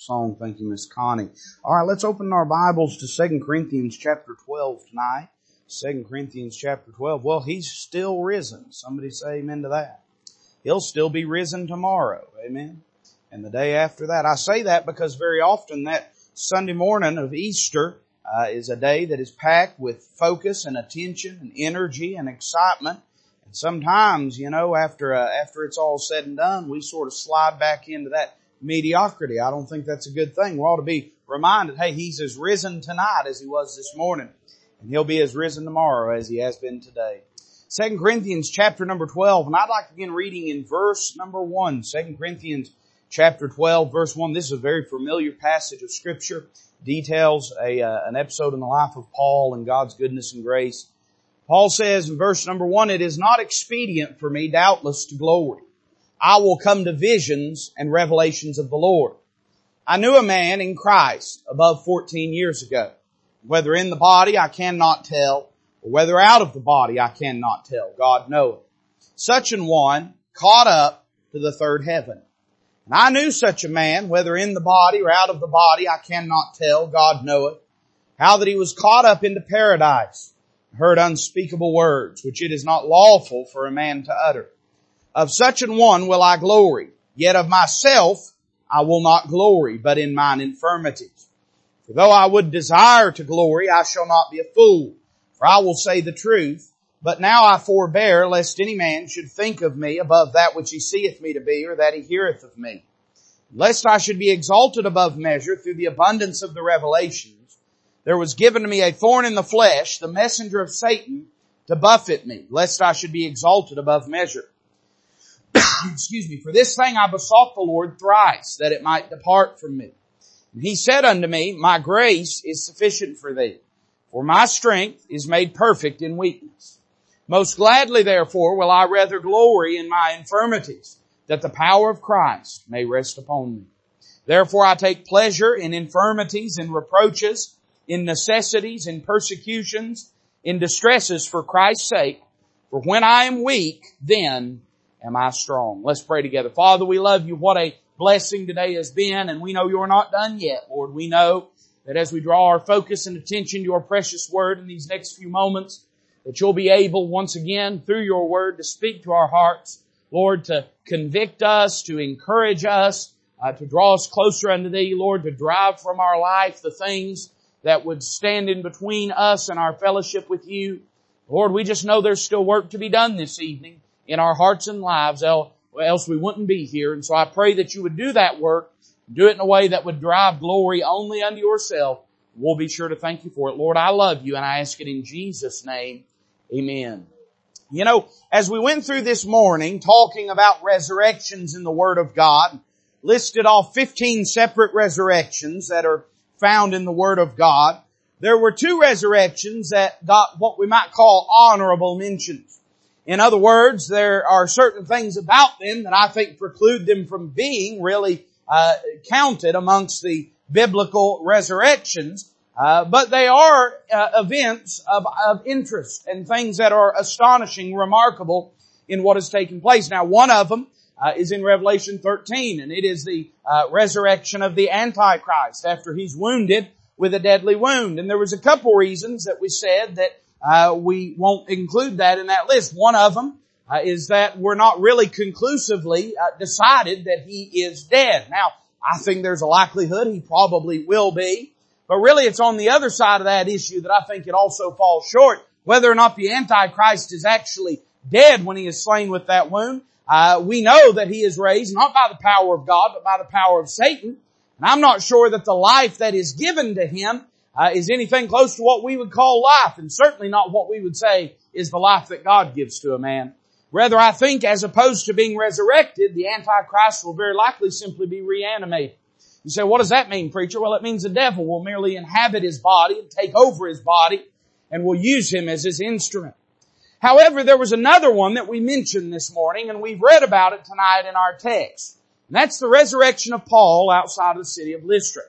song. Thank you, Miss Connie. All right, let's open our Bibles to Second Corinthians chapter 12 tonight. Second Corinthians chapter 12. Well, he's still risen. Somebody say amen to that. He'll still be risen tomorrow. Amen. And the day after that. I say that because very often that Sunday morning of Easter uh, is a day that is packed with focus and attention and energy and excitement. And sometimes, you know, after uh, after it's all said and done, we sort of slide back into that mediocrity. I don't think that's a good thing. We ought to be reminded, hey, he's as risen tonight as he was this morning. And he'll be as risen tomorrow as he has been today. Second Corinthians chapter number 12, and I'd like to begin reading in verse number 1. 2 Corinthians chapter 12 verse 1. This is a very familiar passage of scripture. Details a, uh, an episode in the life of Paul and God's goodness and grace. Paul says in verse number 1, It is not expedient for me doubtless to glory. I will come to visions and revelations of the Lord. I knew a man in Christ above 14 years ago whether in the body I cannot tell, or whether out of the body I cannot tell. God knoweth. Such an one caught up to the third heaven. And I knew such a man, whether in the body or out of the body I cannot tell. God knoweth. How that he was caught up into paradise, heard unspeakable words, which it is not lawful for a man to utter. Of such an one will I glory, yet of myself I will not glory, but in mine infirmities. For though I would desire to glory, I shall not be a fool, for I will say the truth. But now I forbear, lest any man should think of me above that which he seeth me to be, or that he heareth of me. Lest I should be exalted above measure through the abundance of the revelations, there was given to me a thorn in the flesh, the messenger of Satan, to buffet me, lest I should be exalted above measure. Excuse me. For this thing I besought the Lord thrice, that it might depart from me. And he said unto me, My grace is sufficient for thee, for my strength is made perfect in weakness. Most gladly therefore will I rather glory in my infirmities, that the power of Christ may rest upon me. Therefore I take pleasure in infirmities, in reproaches, in necessities, in persecutions, in distresses for Christ's sake. For when I am weak, then am I strong. Let's pray together. Father, we love you. What a blessing today has been, and we know you're not done yet, Lord. We know that as we draw our focus and attention to your precious word in these next few moments, that you'll be able once again through your word to speak to our hearts, Lord, to convict us, to encourage us, uh, to draw us closer unto thee, Lord, to drive from our life the things that would stand in between us and our fellowship with you. Lord, we just know there's still work to be done this evening in our hearts and lives else we wouldn't be here. And so I pray that you would do that work, do it in a way that would drive glory only unto yourself. We'll be sure to thank you for it. Lord, I love you and I ask it in Jesus' name. Amen. You know, as we went through this morning talking about resurrections in the Word of God, listed off 15 separate resurrections that are found in the Word of God, there were two resurrections that got what we might call honorable mentions. In other words, there are certain things about them that I think preclude them from being really uh, counted amongst the biblical resurrections. Uh, but they are uh, events of, of interest and things that are astonishing, remarkable in what has taken place. Now, one of them uh, is in Revelation 13, and it is the uh, resurrection of the Antichrist after he's wounded with a deadly wound. And there was a couple reasons that we said that uh, we won't include that in that list. One of them uh, is that we're not really conclusively uh, decided that he is dead. Now, I think there's a likelihood he probably will be, but really it's on the other side of that issue that I think it also falls short. Whether or not the Antichrist is actually dead when he is slain with that wound, uh, we know that he is raised not by the power of God, but by the power of Satan. And I'm not sure that the life that is given to him uh, is anything close to what we would call life, and certainly not what we would say is the life that God gives to a man. Rather, I think as opposed to being resurrected, the Antichrist will very likely simply be reanimated. You say, what does that mean, preacher? Well, it means the devil will merely inhabit his body and take over his body and will use him as his instrument. However, there was another one that we mentioned this morning and we've read about it tonight in our text. And that's the resurrection of Paul outside of the city of Lystra.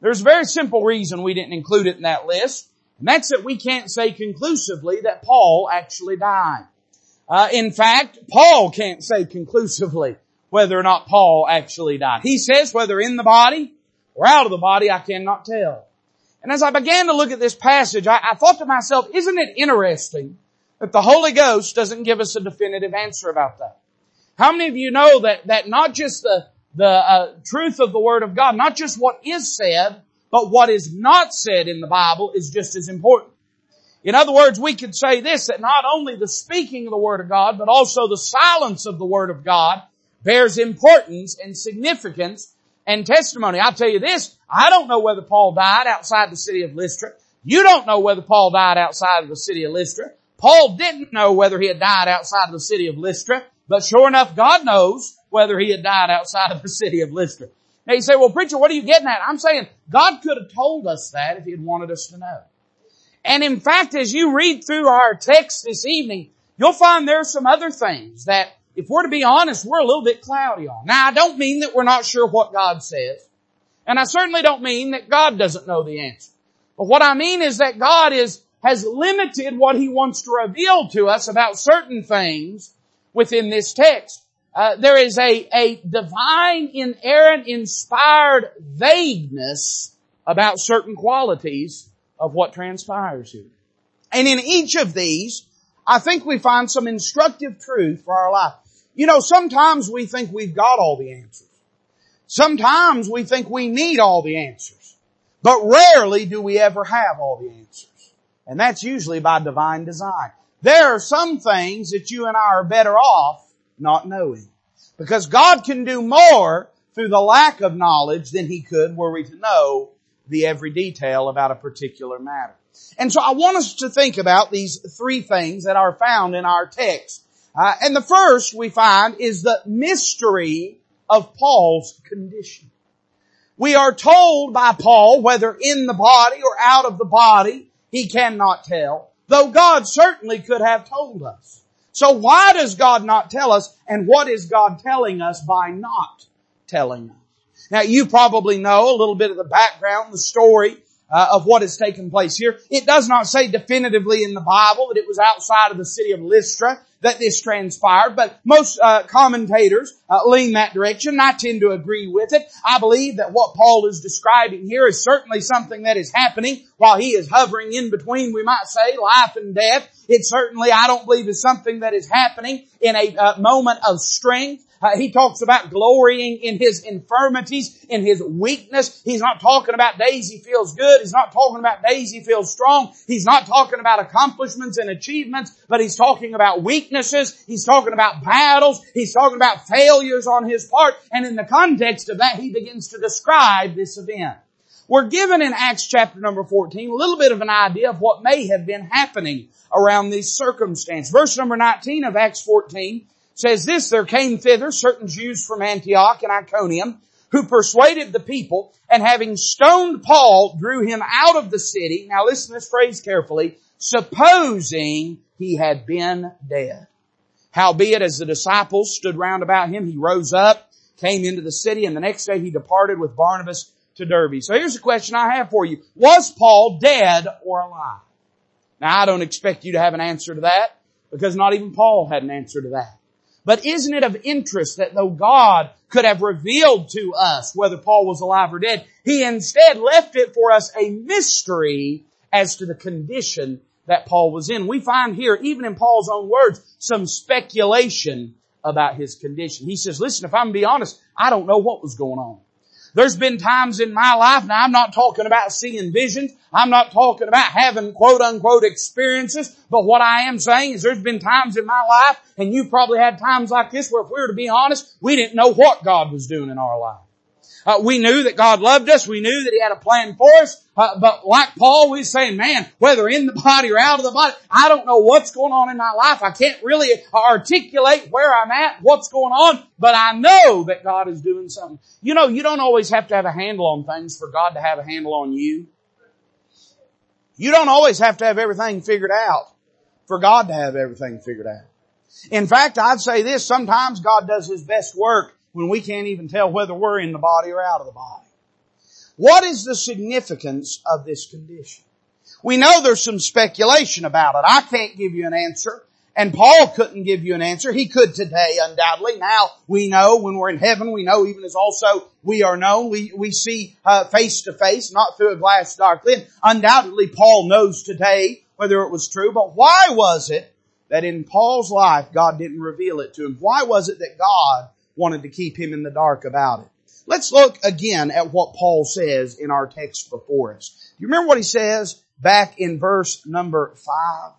There's a very simple reason we didn't include it in that list, and that's that we can't say conclusively that Paul actually died. Uh, in fact, Paul can't say conclusively whether or not Paul actually died. He says whether in the body or out of the body, I cannot tell. And as I began to look at this passage, I, I thought to myself, isn't it interesting that the Holy Ghost doesn't give us a definitive answer about that? How many of you know that, that not just the, the uh, truth of the Word of God, not just what is said, but what is not said in the Bible is just as important. In other words, we could say this, that not only the speaking of the Word of God, but also the silence of the Word of God bears importance and significance and testimony. I'll tell you this, I don't know whether Paul died outside the city of Lystra. You don't know whether Paul died outside of the city of Lystra. Paul didn't know whether he had died outside of the city of Lystra, but sure enough, God knows whether he had died outside of the city of Lystra. Now you say, well preacher, what are you getting at? I'm saying God could have told us that if he had wanted us to know. And in fact, as you read through our text this evening, you'll find there are some other things that if we're to be honest, we're a little bit cloudy on. Now I don't mean that we're not sure what God says. And I certainly don't mean that God doesn't know the answer. But what I mean is that God is, has limited what He wants to reveal to us about certain things within this text. Uh, there is a, a divine, inerrant, inspired vagueness about certain qualities of what transpires here. And in each of these, I think we find some instructive truth for our life. You know, sometimes we think we've got all the answers. Sometimes we think we need all the answers. But rarely do we ever have all the answers. And that's usually by divine design. There are some things that you and I are better off not knowing. Because God can do more through the lack of knowledge than He could were we to know the every detail about a particular matter. And so I want us to think about these three things that are found in our text. Uh, and the first we find is the mystery of Paul's condition. We are told by Paul, whether in the body or out of the body, he cannot tell, though God certainly could have told us. So why does God not tell us, and what is God telling us by not telling us? Now you probably know a little bit of the background, the story uh, of what has taken place here. It does not say definitively in the Bible that it was outside of the city of Lystra that this transpired, but most uh, commentators uh, lean that direction. And I tend to agree with it. I believe that what Paul is describing here is certainly something that is happening while he is hovering in between, we might say, life and death. It certainly, I don't believe, is something that is happening in a uh, moment of strength. Uh, he talks about glorying in his infirmities, in his weakness. He's not talking about days he feels good. He's not talking about days he feels strong. He's not talking about accomplishments and achievements, but he's talking about weaknesses. He's talking about battles. He's talking about failures on his part. And in the context of that, he begins to describe this event. We're given in Acts chapter number 14 a little bit of an idea of what may have been happening around these circumstances. Verse number 19 of Acts 14 says this, there came thither certain Jews from Antioch and Iconium who persuaded the people and having stoned Paul drew him out of the city. Now listen to this phrase carefully, supposing he had been dead. Howbeit as the disciples stood round about him, he rose up, came into the city, and the next day he departed with Barnabas to Derbe. So here's a question I have for you. Was Paul dead or alive? Now I don't expect you to have an answer to that because not even Paul had an answer to that. But isn't it of interest that though God could have revealed to us whether Paul was alive or dead, he instead left it for us a mystery as to the condition that Paul was in. We find here, even in Paul's own words, some speculation about his condition. He says, listen, if I'm going to be honest, I don't know what was going on. There's been times in my life, now I'm not talking about seeing visions, I'm not talking about having quote unquote experiences, but what I am saying is there's been times in my life, and you probably had times like this where if we were to be honest, we didn't know what God was doing in our life. Uh, we knew that God loved us. We knew that He had a plan for us. Uh, but like Paul, we say, man, whether in the body or out of the body, I don't know what's going on in my life. I can't really articulate where I'm at, what's going on, but I know that God is doing something. You know, you don't always have to have a handle on things for God to have a handle on you. You don't always have to have everything figured out for God to have everything figured out. In fact, I'd say this, sometimes God does His best work when we can't even tell whether we're in the body or out of the body. What is the significance of this condition? We know there's some speculation about it. I can't give you an answer And Paul couldn't give you an answer. He could today, undoubtedly. Now we know when we're in heaven, we know even as also we are known. We, we see face to face, not through a glass darkly. And undoubtedly Paul knows today whether it was true. But why was it that in Paul's life God didn't reveal it to him? Why was it that God wanted to keep him in the dark about it? Let's look again at what Paul says in our text before us. Do you remember what he says back in verse number five?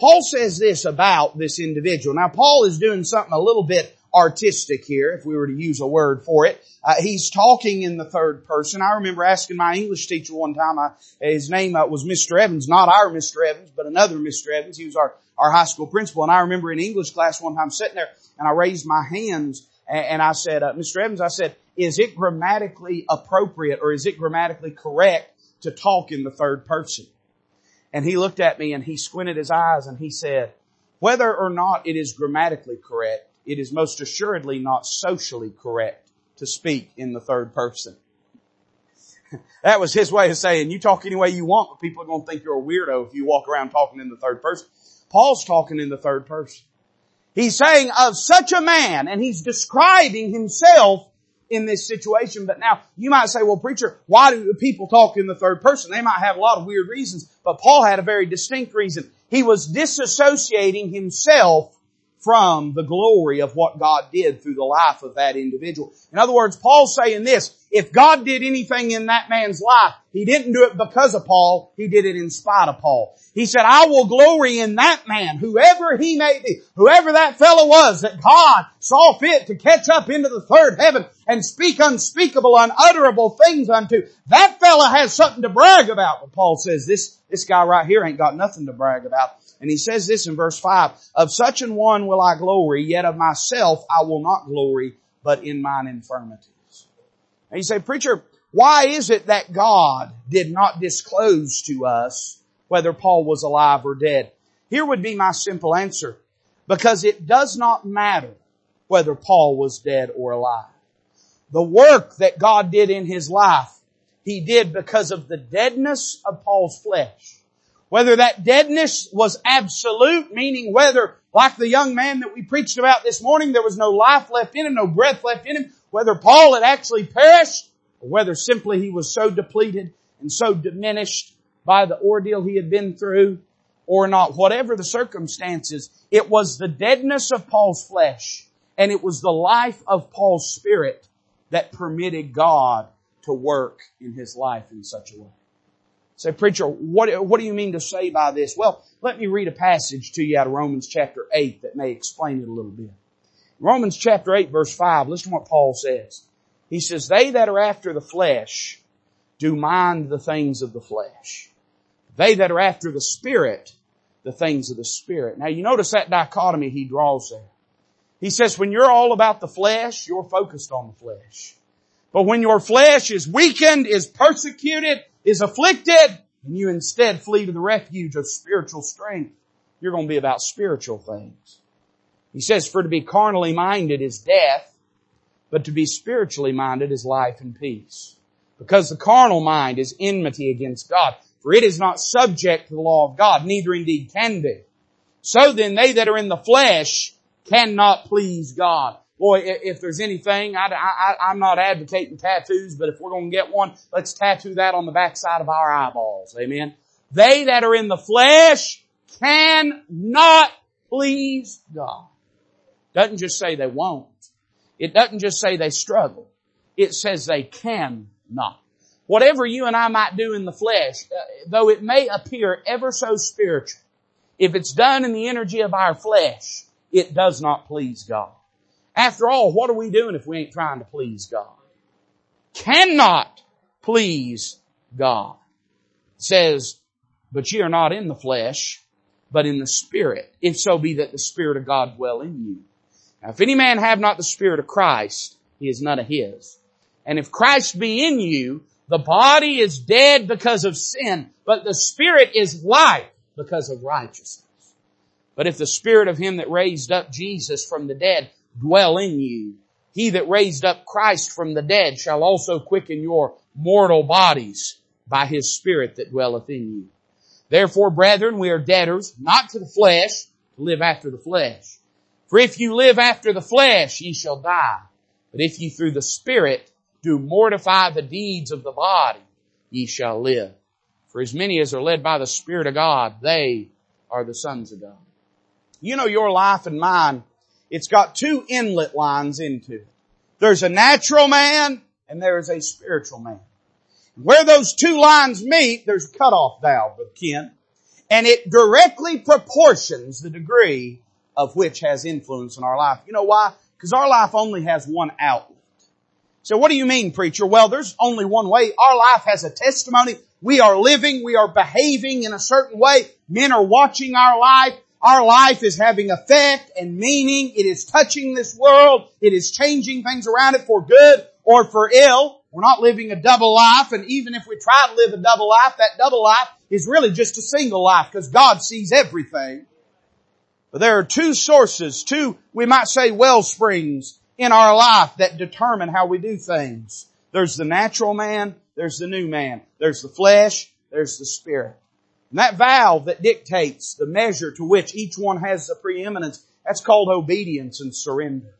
Paul says this about this individual. Now Paul is doing something a little bit artistic here, if we were to use a word for it. Uh, he's talking in the third person. I remember asking my English teacher one time, I, his name uh, was Mr. Evans, not our Mr. Evans, but another Mr. Evans. He was our, our high school principal. And I remember in English class one time sitting there and I raised my hands and, I said, uh, Mr. Evans, I said, is it grammatically appropriate or is it grammatically correct to talk in the third person? And he looked at me and he squinted his eyes and he said, whether or not it is grammatically correct, it is most assuredly not socially correct to speak in the third person. that was his way of saying, you talk any way you want, but people are going to think you're a weirdo if you walk around talking in the third person. Paul's talking in the third person. He's saying of such a man, and he's describing himself in this situation. But now you might say, well preacher, why do people talk in the third person? They might have a lot of weird reasons, but Paul had a very distinct reason. He was disassociating himself from the glory of what God did through the life of that individual. In other words, Paul's saying this, if God did anything in that man's life, he didn't do it because of Paul, he did it in spite of Paul. He said, I will glory in that man, whoever he may be, whoever that fellow was that God saw fit to catch up into the third heaven and speak unspeakable, unutterable things unto. That fellow has something to brag about. But Paul says this, this guy right here ain't got nothing to brag about. And he says this in verse 5, Of such an one will I glory, yet of myself I will not glory, but in mine infirmities. And you say, preacher, why is it that God did not disclose to us whether Paul was alive or dead? Here would be my simple answer. Because it does not matter whether Paul was dead or alive. The work that God did in his life, he did because of the deadness of Paul's flesh. Whether that deadness was absolute, meaning whether, like the young man that we preached about this morning, there was no life left in him, no breath left in him, whether Paul had actually perished, or whether simply he was so depleted and so diminished by the ordeal he had been through, or not, whatever the circumstances, it was the deadness of Paul's flesh, and it was the life of Paul's spirit that permitted God to work in his life in such a way. Say, preacher, what, what do you mean to say by this? Well, let me read a passage to you out of Romans chapter 8 that may explain it a little bit. Romans chapter 8 verse 5, listen to what Paul says. He says, they that are after the flesh do mind the things of the flesh. They that are after the spirit, the things of the spirit. Now you notice that dichotomy he draws there. He says, when you're all about the flesh, you're focused on the flesh. But when your flesh is weakened, is persecuted, is afflicted, and you instead flee to the refuge of spiritual strength, you're going to be about spiritual things. He says, for to be carnally minded is death, but to be spiritually minded is life and peace. Because the carnal mind is enmity against God, for it is not subject to the law of God, neither indeed can be. So then they that are in the flesh cannot please God boy, if there's anything, I, I'm not advocating tattoos, but if we're going to get one, let's tattoo that on the backside of our eyeballs. Amen. They that are in the flesh cannot please God. Doesn't just say they won't. It doesn't just say they struggle. It says they cannot. Whatever you and I might do in the flesh, uh, though it may appear ever so spiritual, if it's done in the energy of our flesh, it does not please God. After all, what are we doing if we ain't trying to please God? Cannot please God. It says, but ye are not in the flesh, but in the Spirit, if so be that the Spirit of God dwell in you. Now if any man have not the Spirit of Christ, he is none of his. And if Christ be in you, the body is dead because of sin, but the Spirit is life because of righteousness. But if the Spirit of him that raised up Jesus from the dead dwell in you. He that raised up Christ from the dead shall also quicken your mortal bodies by his spirit that dwelleth in you. Therefore, brethren, we are debtors, not to the flesh, to live after the flesh. For if you live after the flesh, ye shall die. But if ye through the Spirit do mortify the deeds of the body, ye shall live. For as many as are led by the Spirit of God, they are the sons of God. You know your life and mine, it's got two inlet lines into it. There's a natural man and there is a spiritual man. Where those two lines meet, there's a cutoff valve, of Ken. And it directly proportions the degree of which has influence in our life. You know why? Because our life only has one outlet. So what do you mean, preacher? Well, there's only one way. Our life has a testimony. We are living, we are behaving in a certain way. Men are watching our life. Our life is having effect and meaning. It is touching this world. It is changing things around it for good or for ill. We're not living a double life, and even if we try to live a double life, that double life is really just a single life because God sees everything. But there are two sources, two, we might say well springs in our life that determine how we do things. There's the natural man, there's the new man. There's the flesh, there's the spirit. And that valve that dictates the measure to which each one has the preeminence, that's called obedience and surrender.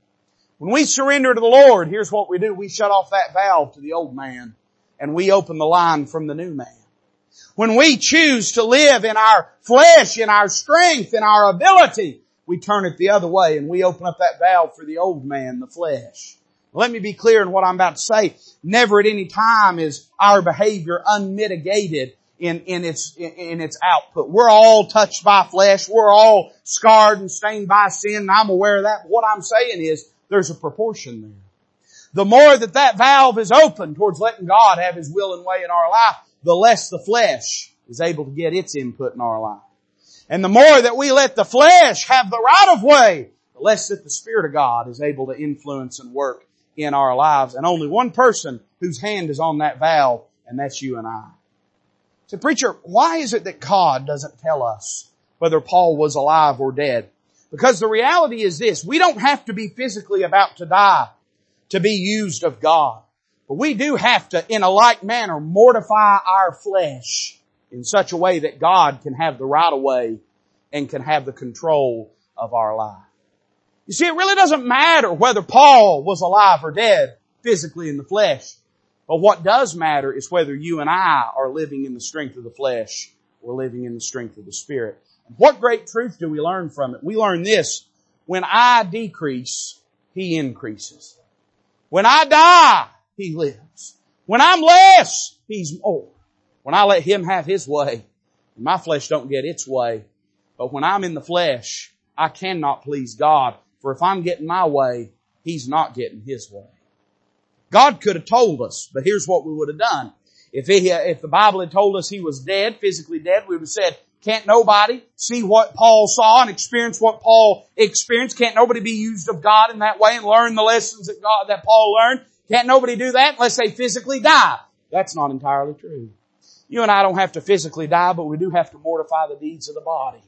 When we surrender to the Lord, here's what we do. We shut off that valve to the old man and we open the line from the new man. When we choose to live in our flesh, in our strength, in our ability, we turn it the other way and we open up that valve for the old man, the flesh. Let me be clear in what I'm about to say. Never at any time is our behavior unmitigated in, in its, in, its output. We're all touched by flesh. We're all scarred and stained by sin and I'm aware of that. But what I'm saying is there's a proportion there. The more that that valve is open towards letting God have His will and way in our life, the less the flesh is able to get its input in our life. And the more that we let the flesh have the right of way, the less that the Spirit of God is able to influence and work in our lives. And only one person whose hand is on that valve, and that's you and I. So preacher, why is it that God doesn't tell us whether Paul was alive or dead? Because the reality is this, we don't have to be physically about to die to be used of God. But we do have to, in a like manner, mortify our flesh in such a way that God can have the right of way and can have the control of our life. You see, it really doesn't matter whether Paul was alive or dead physically in the flesh. But what does matter is whether you and I are living in the strength of the flesh or living in the strength of the Spirit. What great truth do we learn from it? We learn this. When I decrease, He increases. When I die, He lives. When I'm less, He's more. When I let Him have His way, my flesh don't get its way. But when I'm in the flesh, I cannot please God. For if I'm getting my way, He's not getting His way. God could have told us, but here's what we would have done. If he, if the Bible had told us he was dead, physically dead, we would have said, can't nobody see what Paul saw and experience what Paul experienced? Can't nobody be used of God in that way and learn the lessons that God, that Paul learned? Can't nobody do that unless they physically die? That's not entirely true. You and I don't have to physically die, but we do have to mortify the deeds of the body.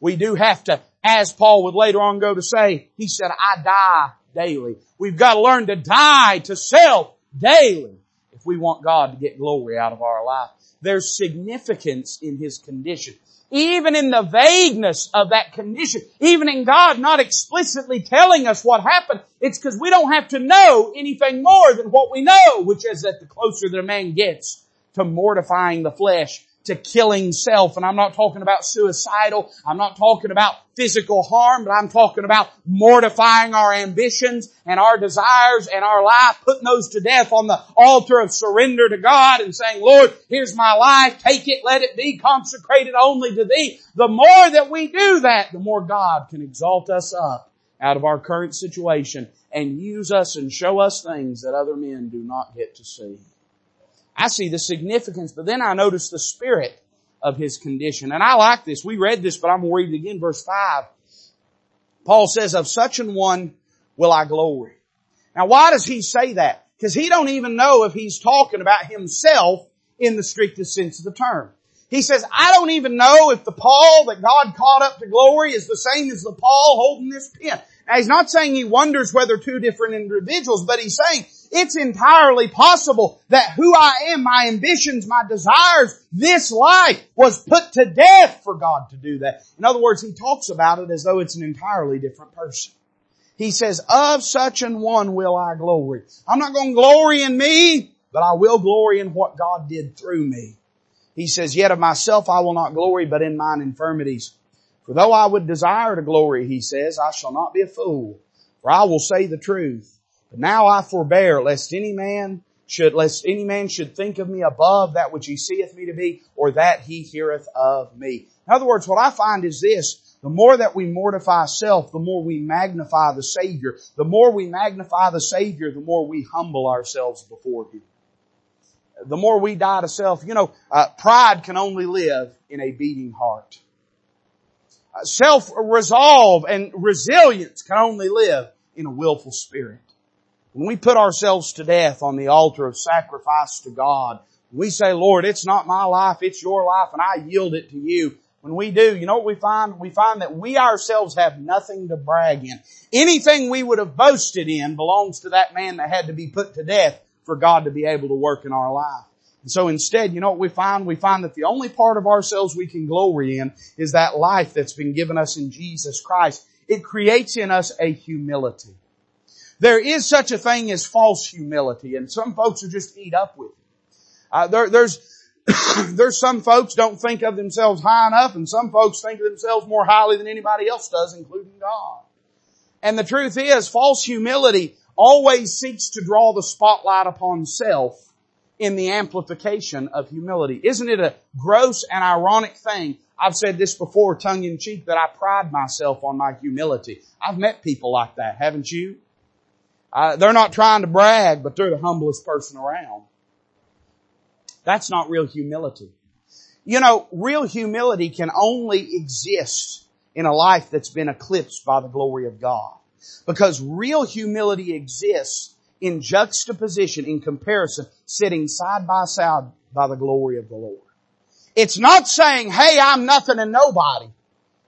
We do have to, as Paul would later on go to say, he said, I die daily. We've got to learn to die to self daily if we want God to get glory out of our life. There's significance in His condition. Even in the vagueness of that condition, even in God not explicitly telling us what happened, it's because we don't have to know anything more than what we know, which is that the closer that a man gets to mortifying the flesh, to killing self. And I'm not talking about suicidal. I'm not talking about physical harm, but I'm talking about mortifying our ambitions and our desires and our life, putting those to death on the altar of surrender to God and saying, Lord, here's my life. Take it. Let it be consecrated only to thee. The more that we do that, the more God can exalt us up out of our current situation and use us and show us things that other men do not get to see. I see the significance, but then I notice the spirit of his condition. And I like this. We read this, but I'm going to read it again, verse 5. Paul says, of such an one will I glory. Now why does he say that? Because he don't even know if he's talking about himself in the strictest sense of the term. He says, I don't even know if the Paul that God caught up to glory is the same as the Paul holding this pen. Now he's not saying he wonders whether two different individuals, but he's saying It's entirely possible that who I am, my ambitions, my desires, this life was put to death for God to do that. In other words, he talks about it as though it's an entirely different person. He says, of such an one will I glory. I'm not going to glory in me, but I will glory in what God did through me. He says, yet of myself I will not glory, but in mine infirmities. For though I would desire to glory, he says, I shall not be a fool, for I will say the truth. Now I forbear, lest any man should, lest any man should think of me above that which he seeth me to be, or that he heareth of me. In other words, what I find is this, the more that we mortify self, the more we magnify the Savior. The more we magnify the Savior, the more we humble ourselves before Him. The more we die to self, you know, uh, pride can only live in a beating heart. Uh, self-resolve and resilience can only live in a willful spirit. When we put ourselves to death on the altar of sacrifice to God, we say, Lord, it's not my life, it's your life, and I yield it to you. When we do, you know what we find? We find that we ourselves have nothing to brag in. Anything we would have boasted in belongs to that man that had to be put to death for God to be able to work in our life. And so instead, you know what we find? We find that the only part of ourselves we can glory in is that life that's been given us in Jesus Christ. It creates in us a humility. There is such a thing as false humility, and some folks are just eat up with it. Uh, there, there's there's some folks don't think of themselves high enough, and some folks think of themselves more highly than anybody else does, including God. And the truth is, false humility always seeks to draw the spotlight upon self in the amplification of humility. Isn't it a gross and ironic thing? I've said this before tongue in cheek that I pride myself on my humility. I've met people like that, haven't you? Uh, they're not trying to brag, but they're the humblest person around. That's not real humility. You know, real humility can only exist in a life that's been eclipsed by the glory of God. Because real humility exists in juxtaposition, in comparison, sitting side by side by the glory of the Lord. It's not saying, hey, I'm nothing and nobody.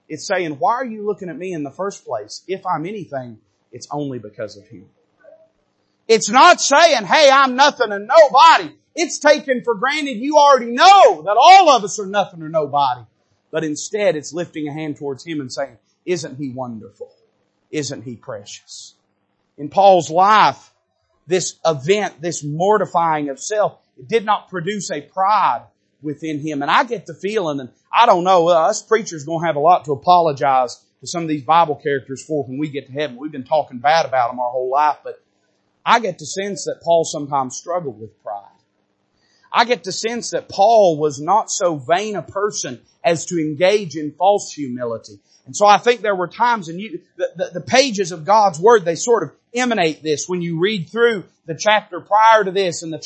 It's saying, why are you looking at me in the first place? If I'm anything, it's only because of Him. It's not saying, hey, I'm nothing and nobody. It's taken for granted you already know that all of us are nothing or nobody. But instead it's lifting a hand towards Him and saying, isn't He wonderful? Isn't He precious? In Paul's life, this event, this mortifying of self, it did not produce a pride within him. And I get the feeling, and I don't know, us preachers gonna have a lot to apologize to some of these Bible characters for when we get to heaven. We've been talking bad about them our whole life, but I get the sense that Paul sometimes struggled with pride. I get the sense that Paul was not so vain a person as to engage in false humility. And so I think there were times and you, the, the, the, pages of God's Word, they sort of emanate this when you read through the chapter prior to this and the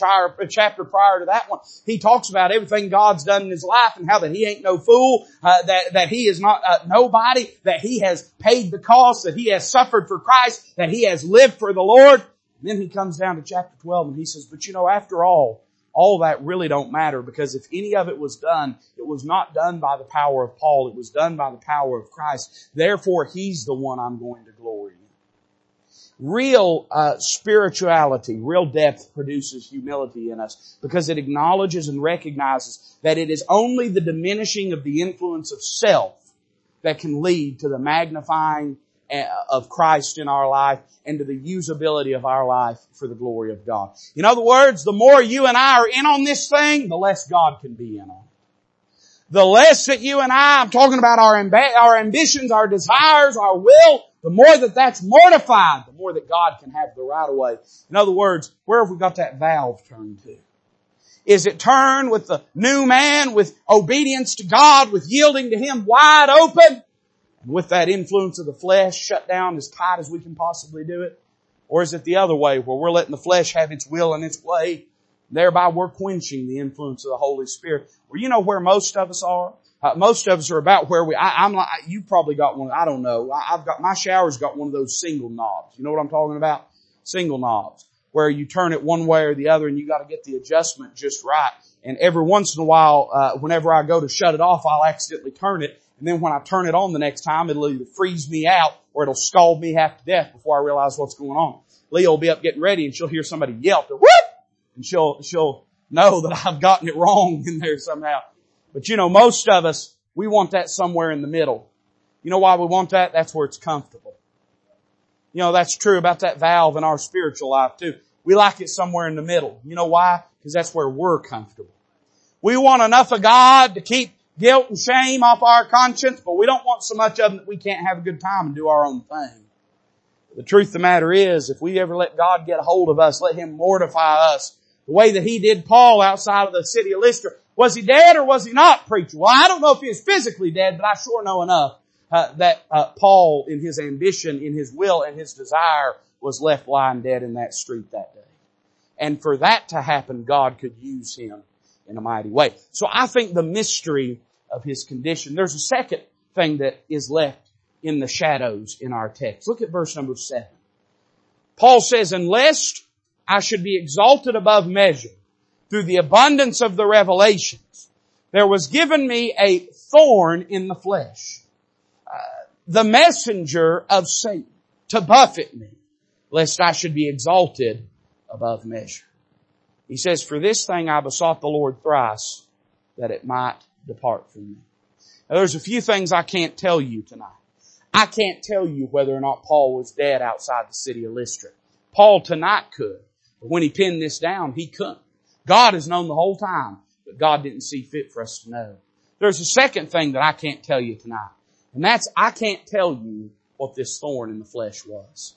chapter prior to that one. He talks about everything God's done in his life and how that he ain't no fool, uh, that, that he is not uh, nobody, that he has paid the cost, that he has suffered for Christ, that he has lived for the Lord. And then he comes down to chapter 12 and he says, but you know, after all, all that really don't matter because if any of it was done, it was not done by the power of Paul. It was done by the power of Christ. Therefore, He's the one I'm going to glory in. Real uh, spirituality, real depth produces humility in us because it acknowledges and recognizes that it is only the diminishing of the influence of self that can lead to the magnifying Uh, of Christ in our life and to the usability of our life for the glory of God. In other words, the more you and I are in on this thing, the less God can be in on it. The less that you and I, I'm talking about our, amb- our ambitions, our desires, our will, the more that that's mortified, the more that God can have the right of way. In other words, where have we got that valve turned to? Is it turned with the new man, with obedience to God, with yielding to Him wide open? With that influence of the flesh shut down as tight as we can possibly do it? Or is it the other way where we're letting the flesh have its will and its way? Thereby we're quenching the influence of the Holy Spirit. Well, you know where most of us are? Uh, most of us are about where we, I, am like, you probably got one, I don't know. I, I've got, my shower's got one of those single knobs. You know what I'm talking about? Single knobs. Where you turn it one way or the other and you gotta get the adjustment just right. And every once in a while, uh, whenever I go to shut it off, I'll accidentally turn it and then when I turn it on the next time, it'll either freeze me out or it'll scald me half to death before I realize what's going on. Leah will be up getting ready and she'll hear somebody yelp, whoop! And she'll, she'll know that I've gotten it wrong in there somehow. But you know, most of us, we want that somewhere in the middle. You know why we want that? That's where it's comfortable. You know, that's true about that valve in our spiritual life too. We like it somewhere in the middle. You know why? Because that's where we're comfortable. We want enough of God to keep guilt and shame off our conscience, but we don't want so much of them that we can't have a good time and do our own thing. The truth of the matter is, if we ever let God get a hold of us, let Him mortify us, the way that He did Paul outside of the city of Lystra, was he dead or was he not, preacher? Well, I don't know if he was physically dead, but I sure know enough uh, that uh, Paul, in his ambition, in his will, and his desire, was left lying dead in that street that day. And for that to happen, God could use him in a mighty way. So I think the mystery of his condition. There's a second thing that is left in the shadows in our text. Look at verse number seven. Paul says, unless I should be exalted above measure through the abundance of the revelations, there was given me a thorn in the flesh, uh, the messenger of Satan to buffet me, lest I should be exalted above measure. He says, for this thing I besought the Lord thrice that it might depart from me. Now there's a few things I can't tell you tonight. I can't tell you whether or not Paul was dead outside the city of Lystra. Paul tonight could, but when he pinned this down, he couldn't. God has known the whole time, but God didn't see fit for us to know. There's a second thing that I can't tell you tonight, and that's I can't tell you what this thorn in the flesh was.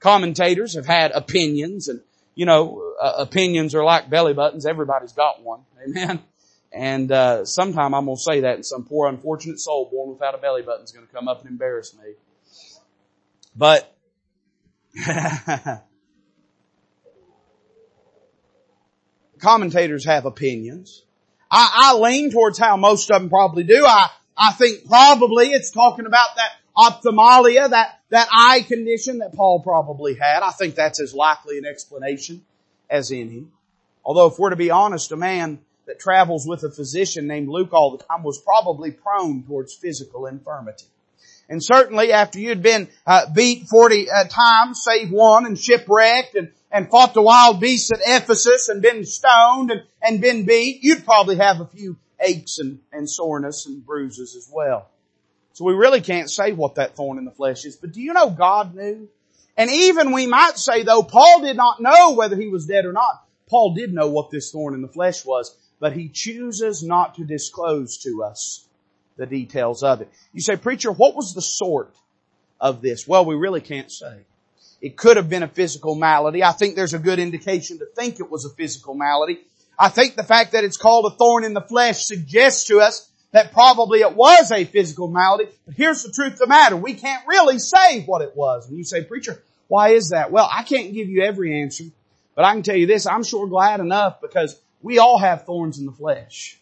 Commentators have had opinions and you know, uh, opinions are like belly buttons. Everybody's got one. Amen. And uh, sometime I'm going to say that, and some poor unfortunate soul born without a belly button is going to come up and embarrass me. But commentators have opinions. I, I lean towards how most of them probably do. I I think probably it's talking about that ophthalmia, that, that eye condition that Paul probably had. I think that's as likely an explanation as any. Although if we're to be honest, a man that travels with a physician named Luke all the time was probably prone towards physical infirmity. And certainly after you'd been uh, beat 40 uh, times, save one, and shipwrecked, and, and fought the wild beasts at Ephesus, and been stoned, and, and been beat, you'd probably have a few aches and, and soreness and bruises as well. So we really can't say what that thorn in the flesh is. But do you know God knew? And even we might say though, Paul did not know whether he was dead or not. Paul did know what this thorn in the flesh was, but he chooses not to disclose to us the details of it. You say, preacher, what was the sort of this? Well, we really can't say. It could have been a physical malady. I think there's a good indication to think it was a physical malady. I think the fact that it's called a thorn in the flesh suggests to us that probably it was a physical malady. But here's the truth of the matter. We can't really say what it was. And you say, preacher, why is that? Well, I can't give you every answer, but I can tell you this. I'm sure glad enough because we all have thorns in the flesh.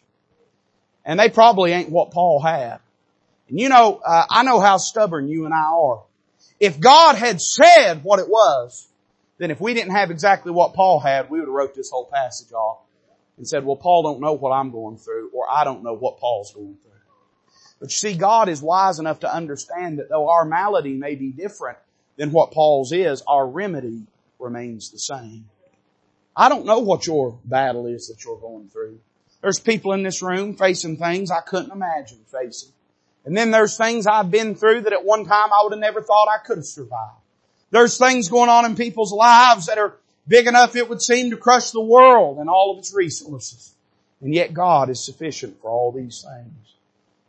And they probably ain't what Paul had. And you know, uh, I know how stubborn you and I are. If God had said what it was, then if we didn't have exactly what Paul had, we would have wrote this whole passage off and said, well, Paul don't know what I'm going through, or I don't know what Paul's going through. But you see, God is wise enough to understand that though our malady may be different than what Paul's is, our remedy remains the same. I don't know what your battle is that you're going through. There's people in this room facing things I couldn't imagine facing. And then there's things I've been through that at one time I would have never thought I could have survived. There's things going on in people's lives that are big enough it would seem to crush the world and all of its resources. And yet God is sufficient for all these things.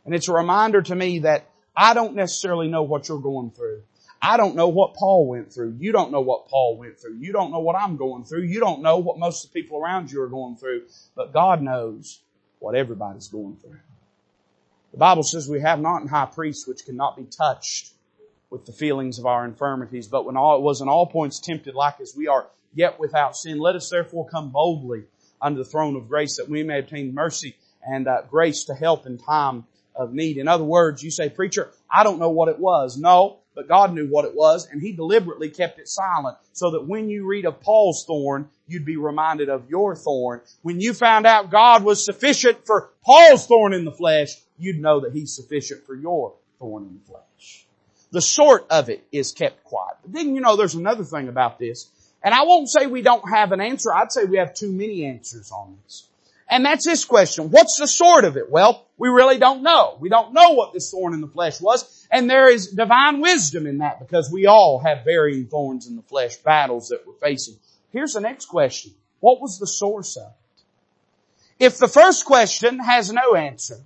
And it's a reminder to me that I don't necessarily know what you're going through. I don't know what Paul went through. You don't know what Paul went through. You don't know what I'm going through. You don't know what most of the people around you are going through. But God knows what everybody's going through. The Bible says we have not an high priest which cannot be touched with the feelings of our infirmities, but when all, it was in all points tempted like as we are, yet without sin. Let us therefore come boldly unto the throne of grace that we may obtain mercy and uh, grace to help in time of need. In other words, you say, preacher, I don't know what it was. No, but God knew what it was and he deliberately kept it silent so that when you read of Paul's thorn, you'd be reminded of your thorn. When you found out God was sufficient for Paul's thorn in the flesh, you'd know that he's sufficient for your thorn in the flesh. the sort of it is kept quiet. But then you know there's another thing about this. And I won't say we don't have an answer. I'd say we have too many answers on this. And that's this question. What's the sort of it? Well, we really don't know. We don't know what this thorn in the flesh was. And there is divine wisdom in that because we all have varying thorns in the flesh, battles that we're facing. Here's the next question. What was the source of it? If the first question has no answer,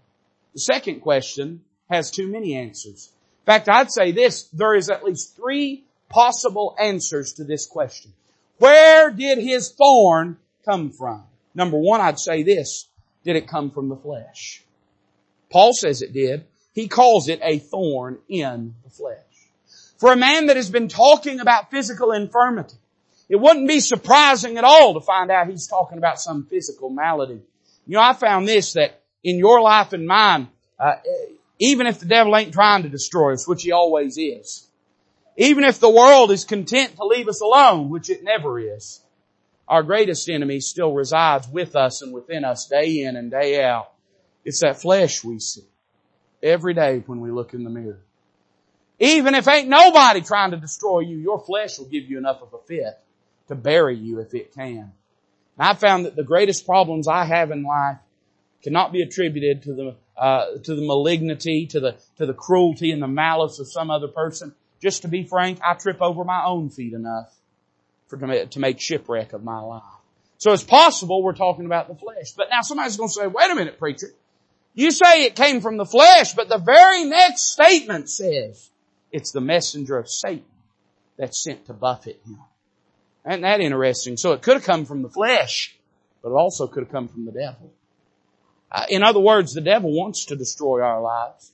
the second question has too many answers. In fact, I'd say this, there is at least three possible answers to this question. Where did his thorn come from? Number one, I'd say this. Did it come from the flesh? Paul says it did. He calls it a thorn in the flesh. For a man that has been talking about physical infirmity, it wouldn't be surprising at all to find out he's talking about some physical malady. You know, I found this that in your life and mine, uh, even if the devil ain't trying to destroy us, which he always is, even if the world is content to leave us alone, which it never is, our greatest enemy still resides with us and within us day in and day out. It's that flesh we see every day when we look in the mirror. Even if ain't nobody trying to destroy you, your flesh will give you enough of a fit to bury you if it can. And I found that the greatest problems I have in life cannot be attributed to the uh, to the malignity, to the to the cruelty and the malice of some other person. Just to be frank, I trip over my own feet enough for to make shipwreck of my life. So it's possible we're talking about the flesh. But now somebody's going to say, wait a minute, preacher. You say it came from the flesh, but the very next statement says it's the messenger of Satan that's sent to buffet him. Isn't that interesting? So it could have come from the flesh, but it also could have come from the devil. Uh, in other words, the devil wants to destroy our lives.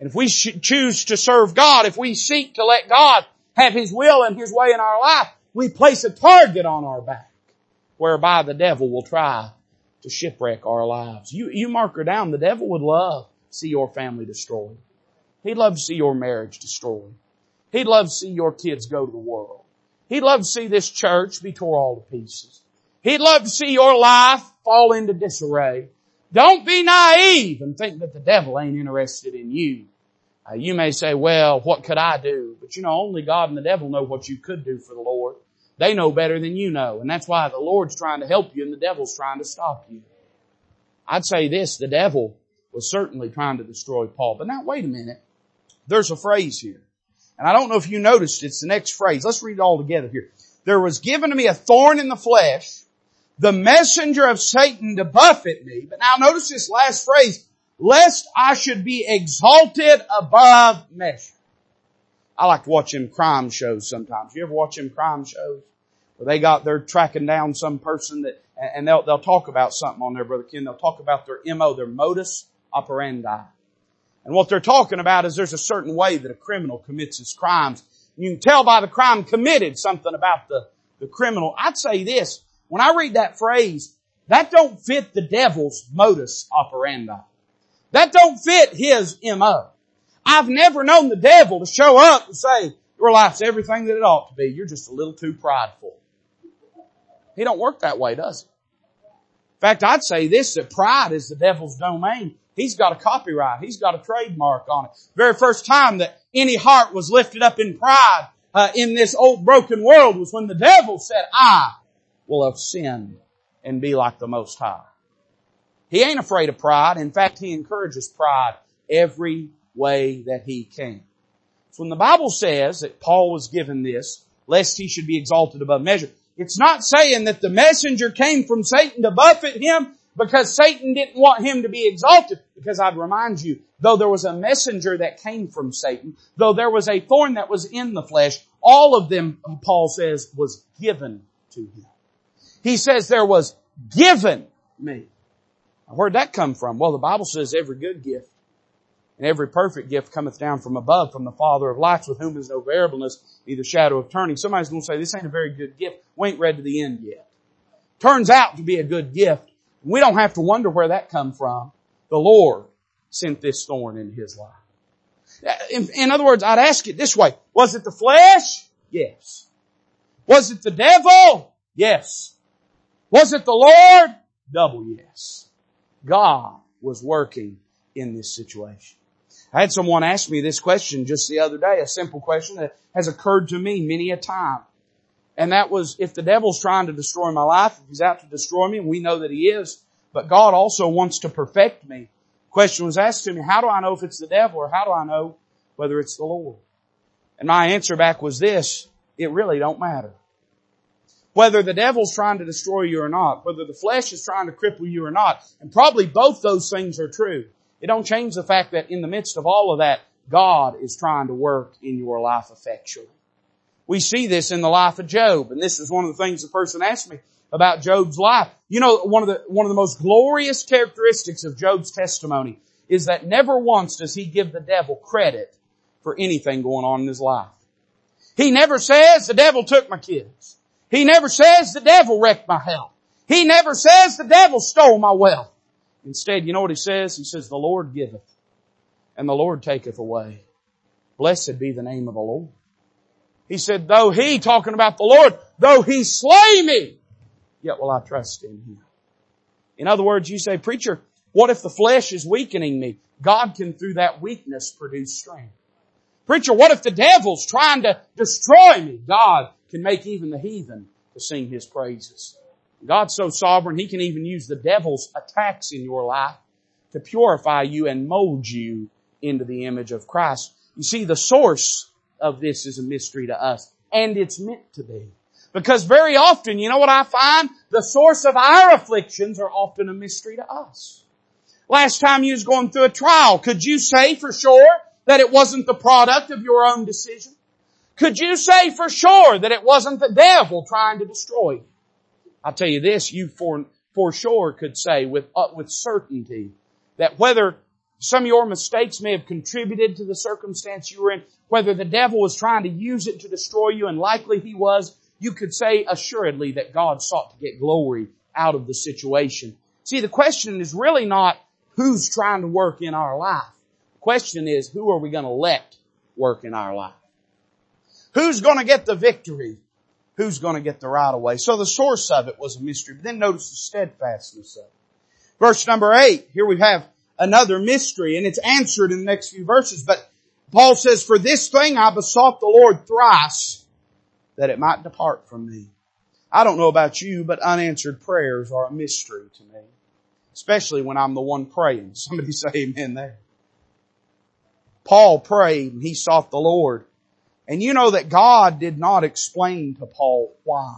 And if we choose to serve God, if we seek to let God have His will and His way in our life, we place a target on our back whereby the devil will try to shipwreck our lives. You, you mark her down. The devil would love to see your family destroyed. He'd love to see your marriage destroyed. He'd love to see your kids go to the world. He'd love to see this church be tore all to pieces. He'd love to see your life fall into disarray. Don't be naive and think that the devil ain't interested in you. Uh, you may say, well, what could I do? But you know, only God and the devil know what you could do for the Lord. They know better than you know. And that's why the Lord's trying to help you and the devil's trying to stop you. I'd say this, the devil was certainly trying to destroy Paul. But now wait a minute. There's a phrase here. And I don't know if you noticed it's the next phrase. Let's read it all together here. There was given to me a thorn in the flesh, the messenger of Satan to buffet me. But now notice this last phrase, lest I should be exalted above measure. I like to watch them crime shows sometimes. You ever watch them crime shows? Where they got, they're tracking down some person that, and they'll, they'll talk about something on there, Brother Ken. They'll talk about their MO, their modus operandi. And what they're talking about is there's a certain way that a criminal commits his crimes. You can tell by the crime committed something about the, the criminal. I'd say this, when I read that phrase, that don't fit the devil's modus operandi. That don't fit his MO. I've never known the devil to show up and say, your life's everything that it ought to be. You're just a little too prideful. He don't work that way, does he? In fact, I'd say this, that pride is the devil's domain. He's got a copyright. He's got a trademark on it. Very first time that any heart was lifted up in pride uh, in this old broken world was when the devil said, I will have sinned and be like the Most High. He ain't afraid of pride. In fact, he encourages pride every way that he can. So when the Bible says that Paul was given this, lest he should be exalted above measure, it's not saying that the messenger came from Satan to buffet him because Satan didn't want him to be exalted. Because I'd remind you, though there was a messenger that came from Satan, though there was a thorn that was in the flesh, all of them, Paul says, was given to him. He says there was given me. Where'd that come from? Well, the Bible says every good gift and every perfect gift cometh down from above, from the Father of lights, with whom is no variableness, neither shadow of turning. Somebody's going to say, this ain't a very good gift. We ain't read to the end yet. Turns out to be a good gift. We don't have to wonder where that come from. The Lord sent this thorn in his life. In, in other words, I'd ask it this way. Was it the flesh? Yes. Was it the devil? Yes. Was it the Lord? Double yes. God was working in this situation. I had someone ask me this question just the other day, a simple question that has occurred to me many a time. And that was, if the devil's trying to destroy my life, if he's out to destroy me, and we know that he is, but God also wants to perfect me. Question was asked to me, how do I know if it's the devil or how do I know whether it's the Lord? And my answer back was this, it really don't matter. Whether the devil's trying to destroy you or not, whether the flesh is trying to cripple you or not, and probably both those things are true. It don't change the fact that in the midst of all of that, God is trying to work in your life effectually. We see this in the life of Job, and this is one of the things the person asked me about Job's life. You know, one of the, one of the most glorious characteristics of Job's testimony is that never once does he give the devil credit for anything going on in his life. He never says the devil took my kids. He never says the devil wrecked my health. He never says the devil stole my wealth. Instead, you know what he says? He says, the Lord giveth and the Lord taketh away. Blessed be the name of the Lord. He said, though he, talking about the Lord, though he slay me, yet will I trust in him. In other words, you say, preacher, what if the flesh is weakening me? God can through that weakness produce strength. Preacher, what if the devil's trying to destroy me? God can make even the heathen to sing his praises. God's so sovereign, He can even use the devil's attacks in your life to purify you and mold you into the image of Christ. You see, the source of this is a mystery to us, and it's meant to be. Because very often, you know what I find? The source of our afflictions are often a mystery to us. Last time you was going through a trial, could you say for sure that it wasn't the product of your own decision? Could you say for sure that it wasn't the devil trying to destroy you? I'll tell you this, you for, for sure could say with, uh, with certainty that whether some of your mistakes may have contributed to the circumstance you were in, whether the devil was trying to use it to destroy you, and likely he was, you could say assuredly that God sought to get glory out of the situation. See, the question is really not who's trying to work in our life. The question is who are we going to let work in our life? Who's going to get the victory who's going to get the right of way. So the source of it was a mystery. But then notice the steadfastness of it. Verse number eight, here we have another mystery and it's answered in the next few verses. But Paul says, for this thing I besought the Lord thrice that it might depart from me. I don't know about you, but unanswered prayers are a mystery to me. Especially when I'm the one praying. Somebody say amen there. Paul prayed and he sought the Lord and you know that God did not explain to Paul why.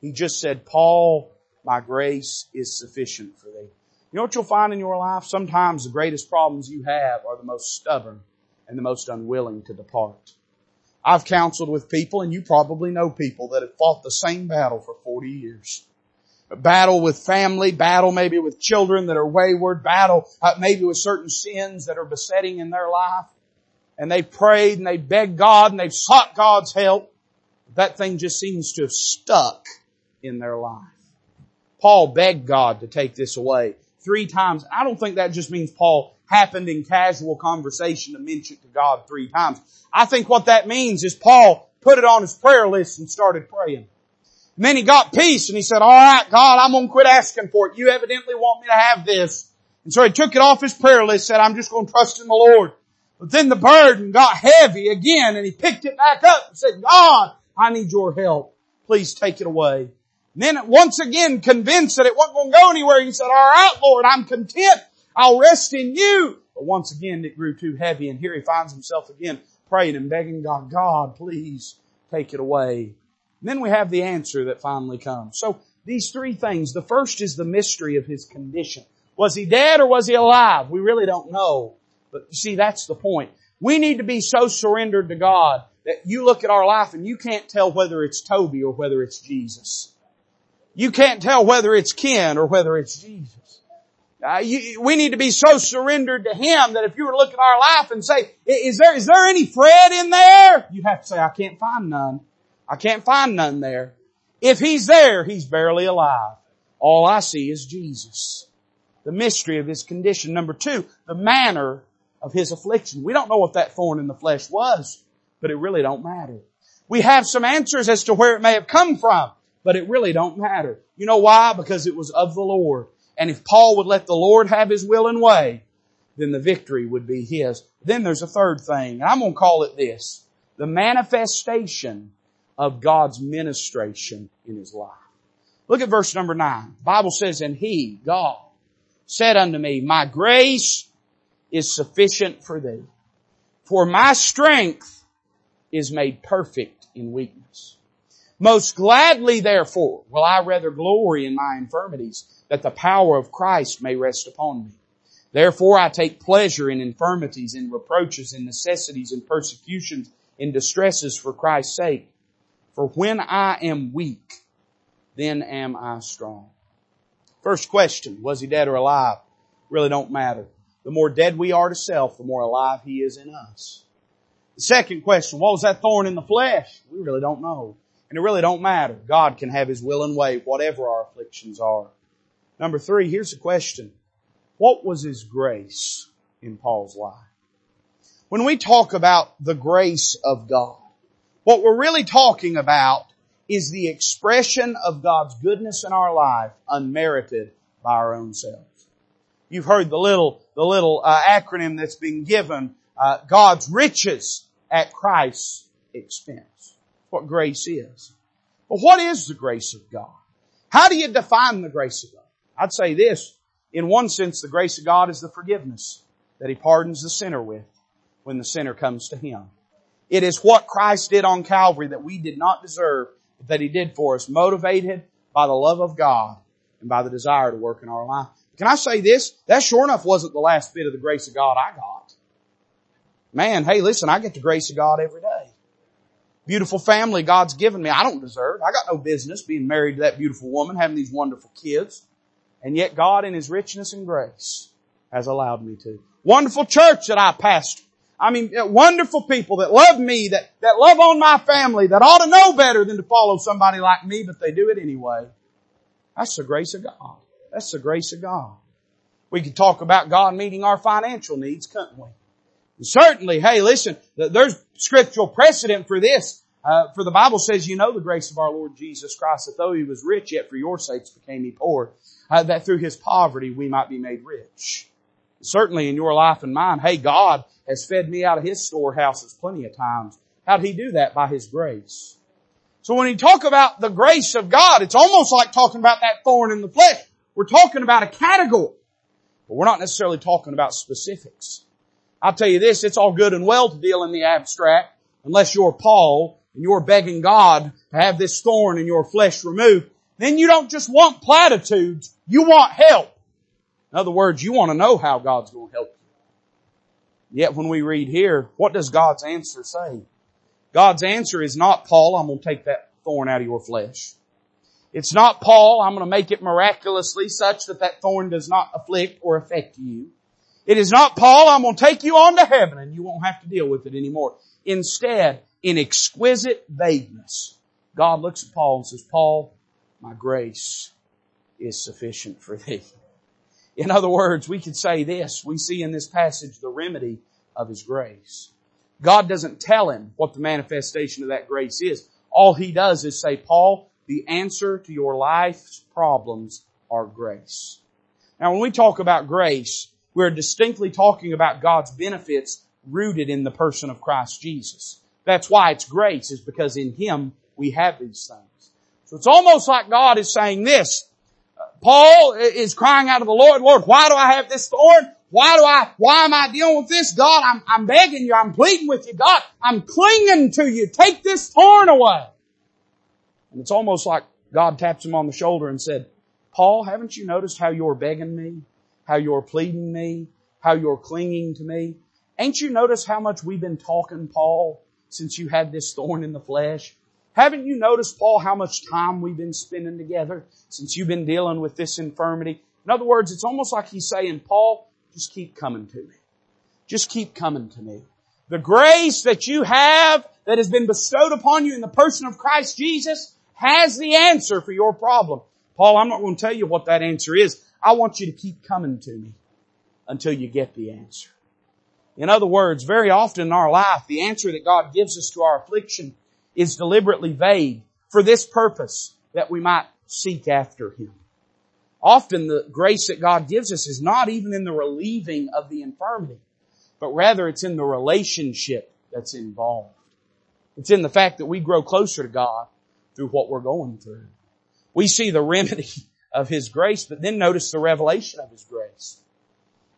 He just said, Paul, my grace is sufficient for thee. You know what you'll find in your life? Sometimes the greatest problems you have are the most stubborn and the most unwilling to depart. I've counseled with people, and you probably know people that have fought the same battle for 40 years. A battle with family, battle maybe with children that are wayward, battle uh, maybe with certain sins that are besetting in their life and they've prayed and they've begged God and they've sought God's help. That thing just seems to have stuck in their life. Paul begged God to take this away three times. I don't think that just means Paul happened in casual conversation to mention to God three times. I think what that means is Paul put it on his prayer list and started praying. And then he got peace and he said, all right, God, I'm to quit asking for it. You evidently want me to have this. And so he took it off his prayer list, said, I'm just going to trust in the Lord. But then the burden got heavy again and he picked it back up and said, God, I need your help. Please take it away. And then once again convinced that it wasn't going to go anywhere, he said, all right, Lord, I'm content. I'll rest in you. But once again, it grew too heavy and here he finds himself again praying and begging God, God, please take it away. And then we have the answer that finally comes. So these three things. The first is the mystery of his condition. Was he dead or was he alive? We really don't know. But you see, that's the point. We need to be so surrendered to God that you look at our life and you can't tell whether it's Toby or whether it's Jesus. You can't tell whether it's Ken or whether it's Jesus. Uh, you, we need to be so surrendered to Him that if you were to look at our life and say, is there, is there any Fred in there? You have to say, I can't find none. I can't find none there. If He's there, He's barely alive. All I see is Jesus. The mystery of His condition. Number two, the manner of his affliction. We don't know what that thorn in the flesh was, but it really don't matter. We have some answers as to where it may have come from, but it really don't matter. You know why? Because it was of the Lord. And if Paul would let the Lord have his will and way, then the victory would be His. Then there's a third thing, and I'm going to call it this. The manifestation of God's ministration in His life. Look at verse number nine. The Bible says, and He, God, said unto me, My grace is sufficient for thee, for my strength is made perfect in weakness. Most gladly therefore will I rather glory in my infirmities, that the power of Christ may rest upon me. Therefore I take pleasure in infirmities, in reproaches, in necessities, in persecutions, in distresses for Christ's sake. For when I am weak, then am I strong. First question, was he dead or alive? Really don't matter. The more dead we are to self, the more alive he is in us. The second question, what was that thorn in the flesh? We really don't know. And it really don't matter. God can have his will and way, whatever our afflictions are. Number three, here's the question. What was His grace in Paul's life? When we talk about the grace of God, what we're really talking about is the expression of God's goodness in our life unmerited by our own selves. You've heard the little, the little uh, acronym that's been given, uh, God's riches at Christ's expense. What grace is. But what is the grace of God? How do you define the grace of God? I'd say this, in one sense, the grace of God is the forgiveness that He pardons the sinner with when the sinner comes to Him. It is what Christ did on Calvary that we did not deserve, but that He did for us, motivated by the love of God and by the desire to work in our life. Can I say this? That sure enough wasn't the last bit of the grace of God I got. Man, hey listen, I get the grace of God every day. Beautiful family God's given me. I don't deserve. I got no business being married to that beautiful woman, having these wonderful kids. And yet God in His richness and grace has allowed me to. Wonderful church that I pastor. I mean, wonderful people that love me, that, that love on my family, that ought to know better than to follow somebody like me, but they do it anyway. That's the grace of God. That's the grace of God. We could talk about God meeting our financial needs, couldn't we? And certainly, hey, listen, there's scriptural precedent for this. Uh, for the Bible says, you know the grace of our Lord Jesus Christ, that though he was rich, yet for your sakes became he poor, uh, that through his poverty we might be made rich. Certainly in your life and mine, hey, God has fed me out of his storehouses plenty of times. How did he do that? By his grace. So when you talk about the grace of God, it's almost like talking about that thorn in the flesh. We're talking about a category, but we're not necessarily talking about specifics. I'll tell you this, it's all good and well to deal in the abstract, unless you're Paul and you're begging God to have this thorn in your flesh removed, then you don't just want platitudes, you want help. In other words, you want to know how God's going to help you. Yet when we read here, what does God's answer say? God's answer is not, Paul, I'm going to take that thorn out of your flesh. It's not, Paul, I'm going to make it miraculously such that that thorn does not afflict or affect you. It is not, Paul, I'm going to take you on to heaven and you won't have to deal with it anymore. Instead, in exquisite vagueness, God looks at Paul and says, Paul, my grace is sufficient for thee. In other words, we could say this. We see in this passage the remedy of His grace. God doesn't tell him what the manifestation of that grace is. All He does is say, Paul, the answer to your life's problems are grace. Now when we talk about grace, we're distinctly talking about God's benefits rooted in the person of Christ Jesus. That's why it's grace, is because in Him we have these things. So it's almost like God is saying this. Paul is crying out to the Lord, Lord, why do I have this thorn? Why do I, why am I dealing with this? God, I'm, I'm begging you, I'm pleading with you. God, I'm clinging to you. Take this thorn away. And it's almost like God taps him on the shoulder and said, Paul, haven't you noticed how you're begging me? How you're pleading me? How you're clinging to me? Ain't you noticed how much we've been talking, Paul, since you had this thorn in the flesh? Haven't you noticed, Paul, how much time we've been spending together since you've been dealing with this infirmity? In other words, it's almost like he's saying, Paul, just keep coming to me. Just keep coming to me. The grace that you have that has been bestowed upon you in the person of Christ Jesus has the answer for your problem. Paul, I'm not going to tell you what that answer is. I want you to keep coming to me until you get the answer. In other words, very often in our life, the answer that God gives us to our affliction is deliberately vague for this purpose, that we might seek after Him. Often the grace that God gives us is not even in the relieving of the infirmity, but rather it's in the relationship that's involved. It's in the fact that we grow closer to God through what we're going through. We see the remedy of His grace, but then notice the revelation of His grace.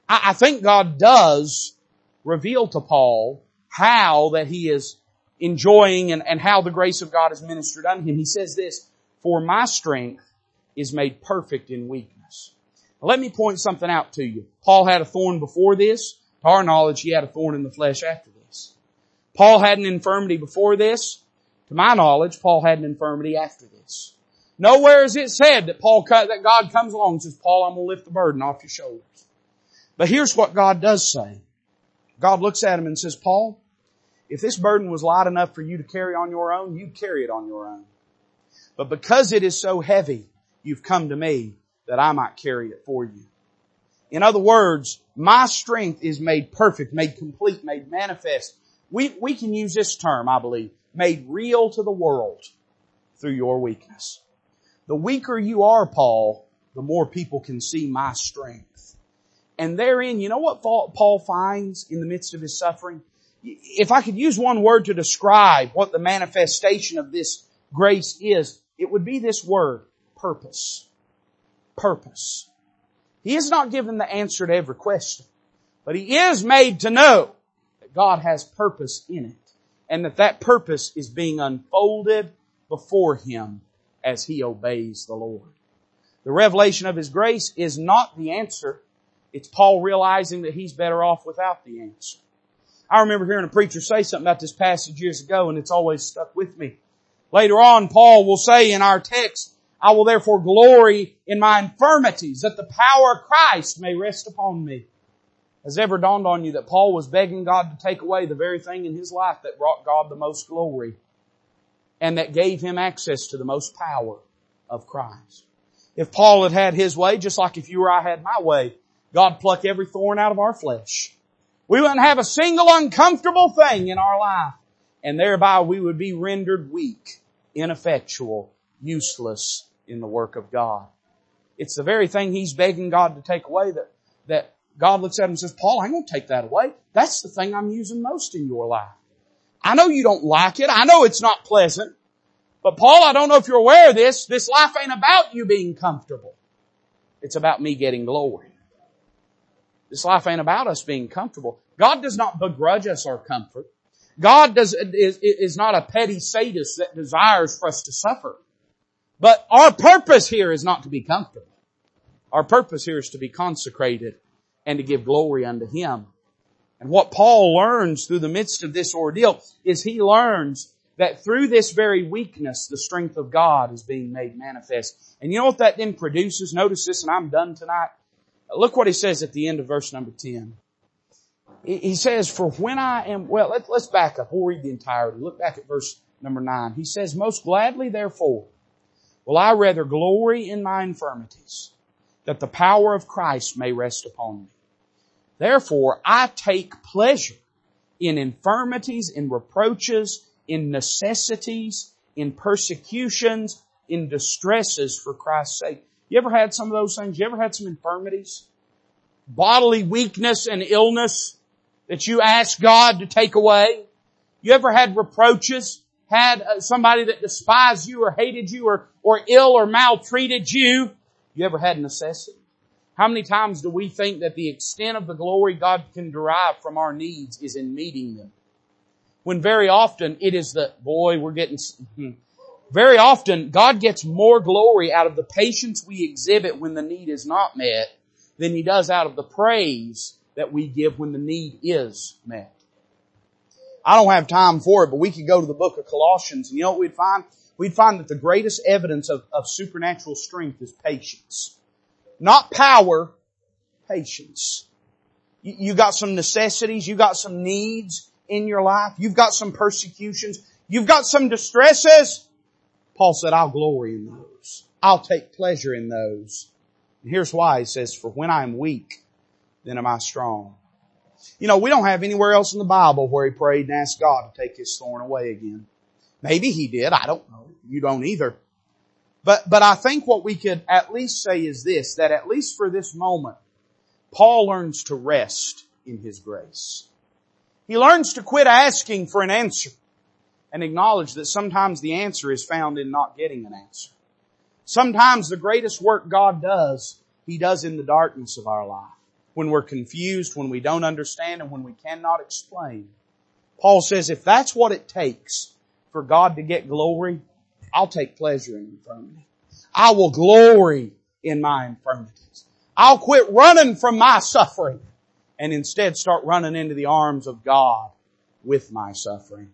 I, I think God does reveal to Paul how that he is enjoying and, and how the grace of God is ministered unto him. He says this, for my strength is made perfect in weakness. Now, let me point something out to you. Paul had a thorn before this. To our knowledge, he had a thorn in the flesh after this. Paul had an infirmity before this. To my knowledge, Paul had an infirmity after this. Nowhere is it said that Paul, that God comes along and says, Paul, I'm going to lift the burden off your shoulders. But here's what God does say. God looks at him and says, Paul, if this burden was light enough for you to carry on your own, you'd carry it on your own. But because it is so heavy, you've come to me that I might carry it for you. In other words, my strength is made perfect, made complete, made manifest. We, we can use this term, I believe, made real to the world through your weakness. The weaker you are, Paul, the more people can see my strength. And therein, you know what Paul finds in the midst of his suffering? If I could use one word to describe what the manifestation of this grace is, it would be this word, purpose. Purpose. He is not given the answer to every question, but he is made to know that God has purpose in it and that that purpose is being unfolded before him as he obeys the Lord. The revelation of his grace is not the answer. It's Paul realizing that he's better off without the answer. I remember hearing a preacher say something about this passage years ago and it's always stuck with me. Later on, Paul will say in our text, I will therefore glory in my infirmities that the power of Christ may rest upon me. Has ever dawned on you that Paul was begging God to take away the very thing in his life that brought God the most glory and that gave him access to the most power of Christ? If Paul had had his way, just like if you or I had my way, God pluck every thorn out of our flesh. We wouldn't have a single uncomfortable thing in our life and thereby we would be rendered weak ineffectual, useless in the work of God. It's the very thing he's begging God to take away that, that God looks at him and says, Paul, I'm going to take that away. That's the thing I'm using most in your life. I know you don't like it. I know it's not pleasant. But Paul, I don't know if you're aware of this. This life ain't about you being comfortable. It's about me getting glory. This life ain't about us being comfortable. God does not begrudge us our comfort. God does, is, is not a petty sadist that desires for us to suffer. But our purpose here is not to be comfortable. Our purpose here is to be consecrated and to give glory unto Him. And what Paul learns through the midst of this ordeal is he learns that through this very weakness, the strength of God is being made manifest. And you know what that then produces? Notice this and I'm done tonight. Look what he says at the end of verse number 10 he says, for when I am, well, let, us back up. We'll read the entirety. Look back at verse number nine. He says, most gladly therefore will I rather glory in my infirmities that the power of Christ may rest upon me. Therefore I take pleasure in infirmities, in reproaches, in necessities, in persecutions, in distresses for Christ's sake. You ever had some of those things? You ever had some infirmities? Bodily weakness and illness that you asked God to take away? You ever had reproaches? Had uh, somebody that despised you or hated you or, or ill or maltreated you? You ever had necessity? How many times do we think that the extent of the glory God can derive from our needs is in meeting them? When very often it is the, boy, we're getting, hmm. very often God gets more glory out of the patience we exhibit when the need is not met than He does out of the praise that we give when the need is met. I don't have time for it, but we could go to the book of Colossians and you know what we'd find? We'd find that the greatest evidence of, of supernatural strength is patience. Not power, patience. You, got some necessities, you got some needs in your life, you've got some persecutions, you've got some distresses. Paul said, I'll glory in those. I'll take pleasure in those. And here's why. He says, for when I am weak, then am I strong. You know, we don't have anywhere else in the Bible where he prayed and asked God to take his thorn away again. Maybe he did. I don't know. You don't either. But, but I think what we could at least say is this, that at least for this moment, Paul learns to rest in his grace. He learns to quit asking for an answer and acknowledge that sometimes the answer is found in not getting an answer. Sometimes the greatest work God does, He does in the darkness of our life. When we're confused, when we don't understand, and when we cannot explain. Paul says, if that's what it takes for God to get glory, I'll take pleasure in infirmity. I will glory in my infirmities. I'll quit running from my suffering and instead start running into the arms of God with my suffering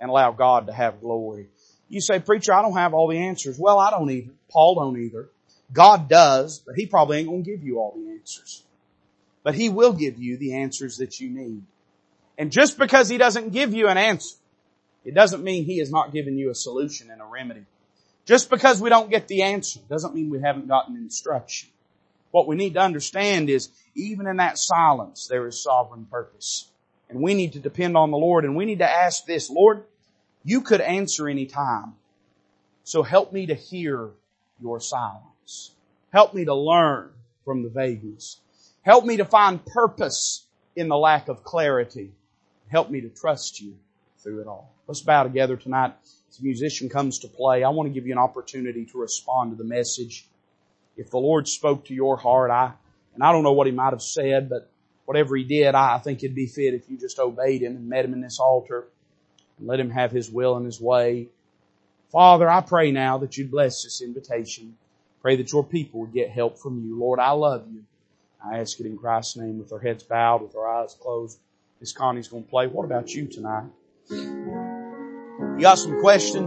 and allow God to have glory. You say, preacher, I don't have all the answers. Well, I don't either. Paul don't either. God does, but he probably ain't going to give you all the answers. But he will give you the answers that you need. And just because he doesn't give you an answer, it doesn't mean he has not given you a solution and a remedy. Just because we don't get the answer doesn't mean we haven't gotten instruction. What we need to understand is even in that silence, there is sovereign purpose. And we need to depend on the Lord and we need to ask this, Lord, you could answer any time. So help me to hear your silence. Help me to learn from the vagueness. Help me to find purpose in the lack of clarity. Help me to trust you through it all. Let's bow together tonight. As the musician comes to play, I want to give you an opportunity to respond to the message. If the Lord spoke to your heart, I, and I don't know what He might have said, but whatever He did, I think it'd be fit if you just obeyed Him and met Him in this altar and let Him have His will and His way. Father, I pray now that you'd bless this invitation. Pray that your people would get help from you. Lord, I love you. I ask it in Christ's name with our heads bowed, with our eyes closed. Miss Connie's going to play. What about you tonight? You got some questions?